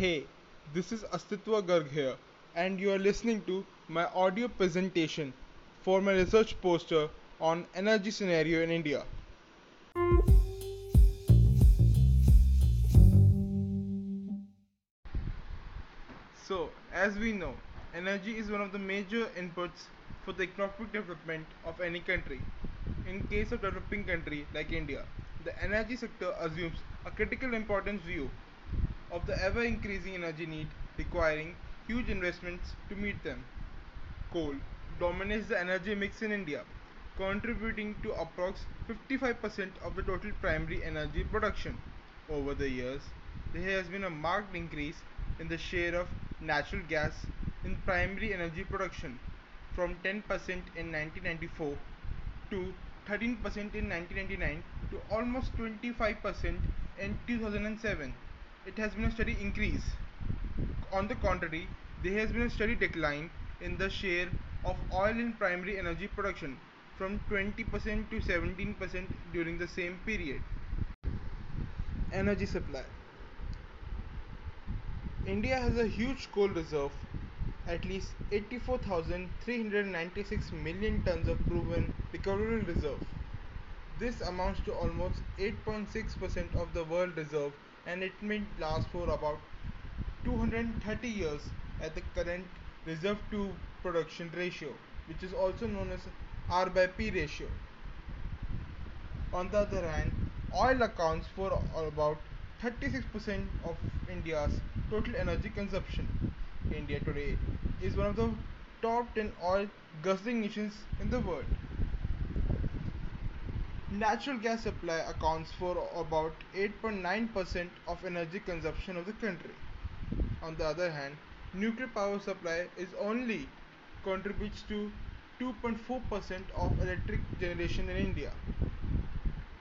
Hey, this is Astitwa Garg here, and you are listening to my audio presentation for my research poster on energy scenario in India. So, as we know, energy is one of the major inputs for the economic development of any country. In case of developing country like India, the energy sector assumes a critical importance view of the ever increasing energy need requiring huge investments to meet them. Coal dominates the energy mix in India, contributing to approx 55% of the total primary energy production. Over the years, there has been a marked increase in the share of natural gas in primary energy production from 10% in 1994 to 13% in 1999 to almost 25% in 2007. It has been a steady increase. On the contrary, there has been a steady decline in the share of oil in primary energy production from 20% to 17% during the same period. Energy supply India has a huge coal reserve, at least 84,396 million tons of proven recoverable reserve. This amounts to almost 8.6% of the world reserve and it may last for about 230 years at the current reserve to production ratio, which is also known as R by P ratio. On the other hand, oil accounts for about 36% of India's total energy consumption. India today is one of the top 10 oil guzzling nations in the world. Natural gas supply accounts for about 8.9% of energy consumption of the country. On the other hand, nuclear power supply is only contributes to 2.4% of electric generation in India.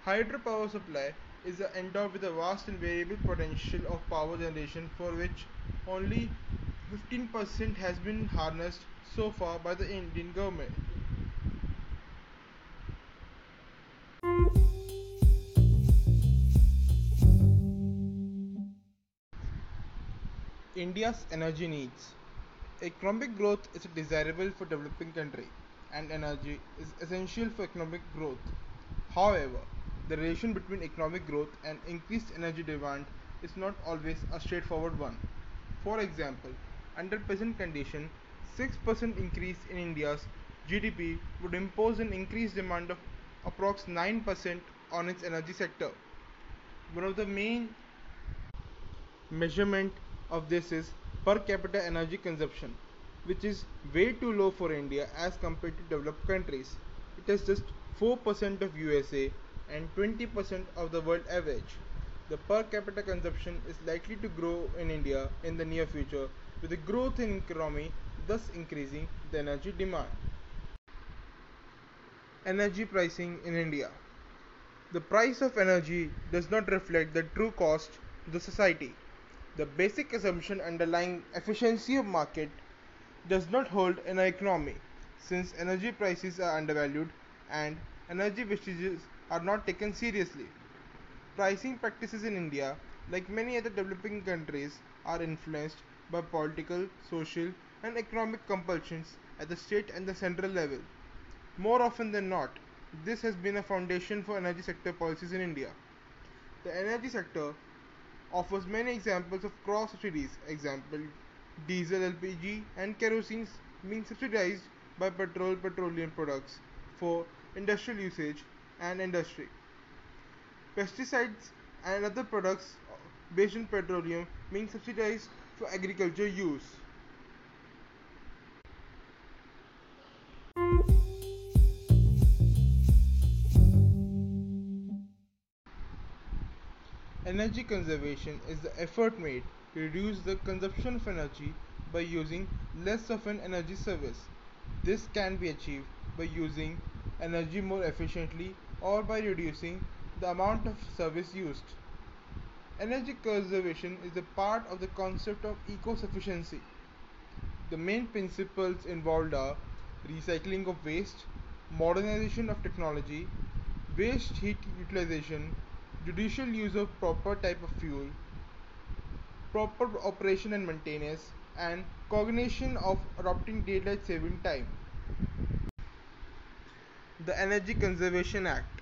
Hydropower supply is endowed with a vast and variable potential of power generation for which only 15% has been harnessed so far by the Indian government. India's energy needs. Economic growth is desirable for developing country and energy is essential for economic growth. However, the relation between economic growth and increased energy demand is not always a straightforward one. For example, under present condition, 6% increase in India's GDP would impose an increased demand of approx 9% on its energy sector. One of the main measurement of this is per capita energy consumption, which is way too low for India as compared to developed countries. It is just 4% of USA and 20% of the world average. The per capita consumption is likely to grow in India in the near future with the growth in economy thus increasing the energy demand. Energy pricing in India. The price of energy does not reflect the true cost to the society. The basic assumption underlying efficiency of market does not hold in our economy since energy prices are undervalued and energy wastages are not taken seriously. Pricing practices in India, like many other developing countries, are influenced by political, social, and economic compulsions at the state and the central level. More often than not, this has been a foundation for energy sector policies in India. The energy sector offers many examples of cross subsidies. Example diesel, LPG, and kerosene being subsidized by petrol petroleum products for industrial usage and industry. Pesticides and other products based on petroleum being subsidized for agriculture use. Energy conservation is the effort made to reduce the consumption of energy by using less of an energy service. This can be achieved by using energy more efficiently or by reducing the amount of service used. Energy conservation is a part of the concept of eco-sufficiency. The main principles involved are recycling of waste, modernization of technology, waste heat utilization, judicial use of proper type of fuel, proper operation and maintenance, and cognition of adopting daylight saving time. The Energy Conservation Act.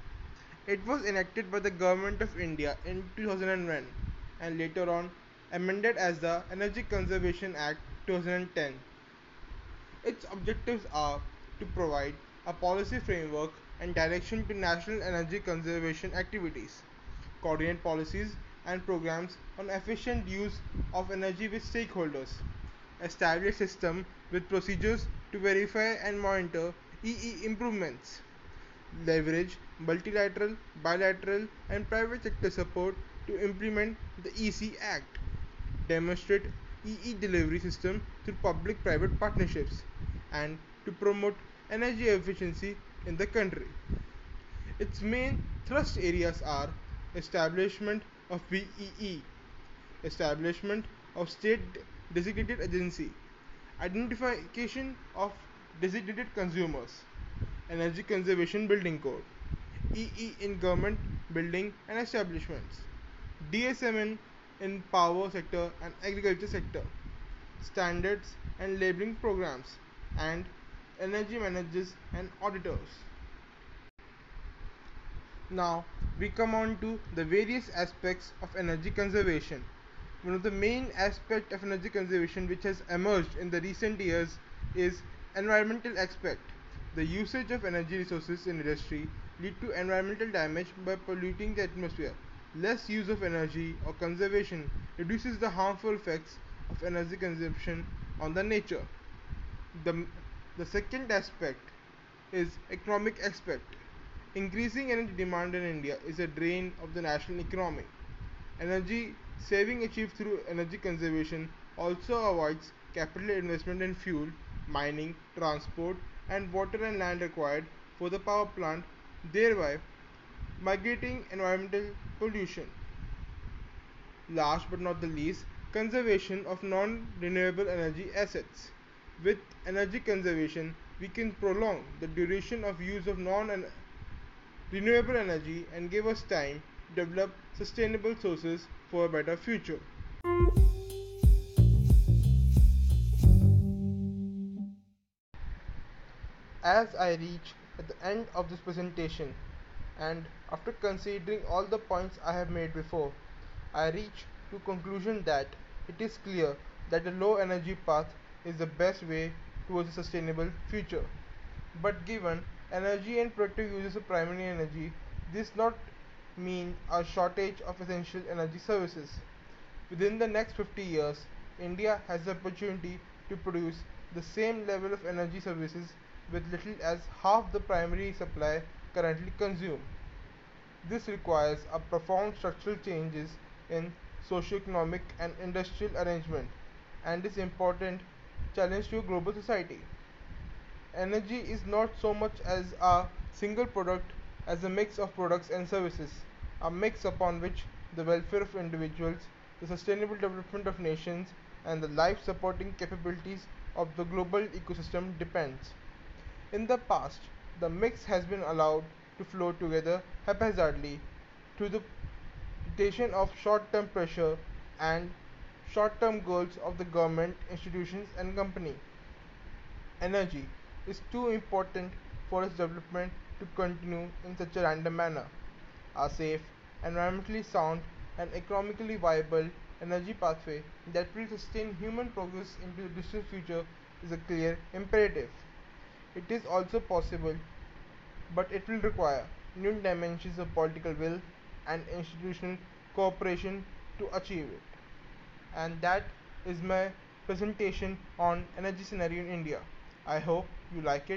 It was enacted by the Government of India in 2001 and later on amended as the Energy Conservation Act 2010. Its objectives are to provide a policy framework and direction to national energy conservation activities, coordinate policies and programs on efficient use of energy with stakeholders, establish system with procedures to verify and monitor EE improvements, leverage multilateral, bilateral, and private sector support to implement the EC Act, demonstrate EE delivery system through public-private partnerships, and to promote energy efficiency in the country. Its main thrust areas are establishment of BEE, establishment of state designated agency, identification of designated consumers, energy conservation building code, EE in government building and establishments, DSMN in power sector and agriculture sector, standards and labeling programs, and energy managers and auditors. Now we come on to the various aspects of energy conservation. One of the main aspect of energy conservation which has emerged in the recent years is environmental aspect. The usage of energy resources in industry lead to environmental damage by polluting the atmosphere. Less use of energy or conservation reduces the harmful effects of energy consumption on the nature. The, the second aspect is economic aspect. Increasing energy demand in India is a drain of the national economy. Energy saving achieved through energy conservation also avoids capital investment in fuel, mining, transport, and water and land required for the power plant, thereby mitigating environmental pollution. Last but not the least, conservation of non-renewable energy assets. With energy conservation, we can prolong the duration of use of non-renewable energy and give us time to develop sustainable sources for a better future. As I reach at the end of this presentation and after considering all the points I have made before, I reach to conclusion that it is clear that the low energy path is the best way towards a sustainable future. But given energy and productive uses of primary energy, this not mean a shortage of essential energy services. Within the next 50 years, India has the opportunity to produce the same level of energy services with little as half the primary supply currently consumed. This requires a profound structural changes in socio-economic and industrial arrangement and is important challenge to global society. Energy is not so much as a single product as a mix of products and services, a mix upon which the welfare of individuals, the sustainable development of nations, and the life supporting capabilities of the global ecosystem depends. In the past, the mix has been allowed to flow together haphazardly to the dictation of short-term pressure and short-term goals of the government, institutions and company. Energy is too important for its development to continue in such a random manner. A safe, environmentally sound and economically viable energy pathway that will sustain human progress into the distant future is a clear imperative. It is also possible, but it will require new dimensions of political will and institutional cooperation to achieve it. And that is my presentation on energy scenario in India. I hope you like it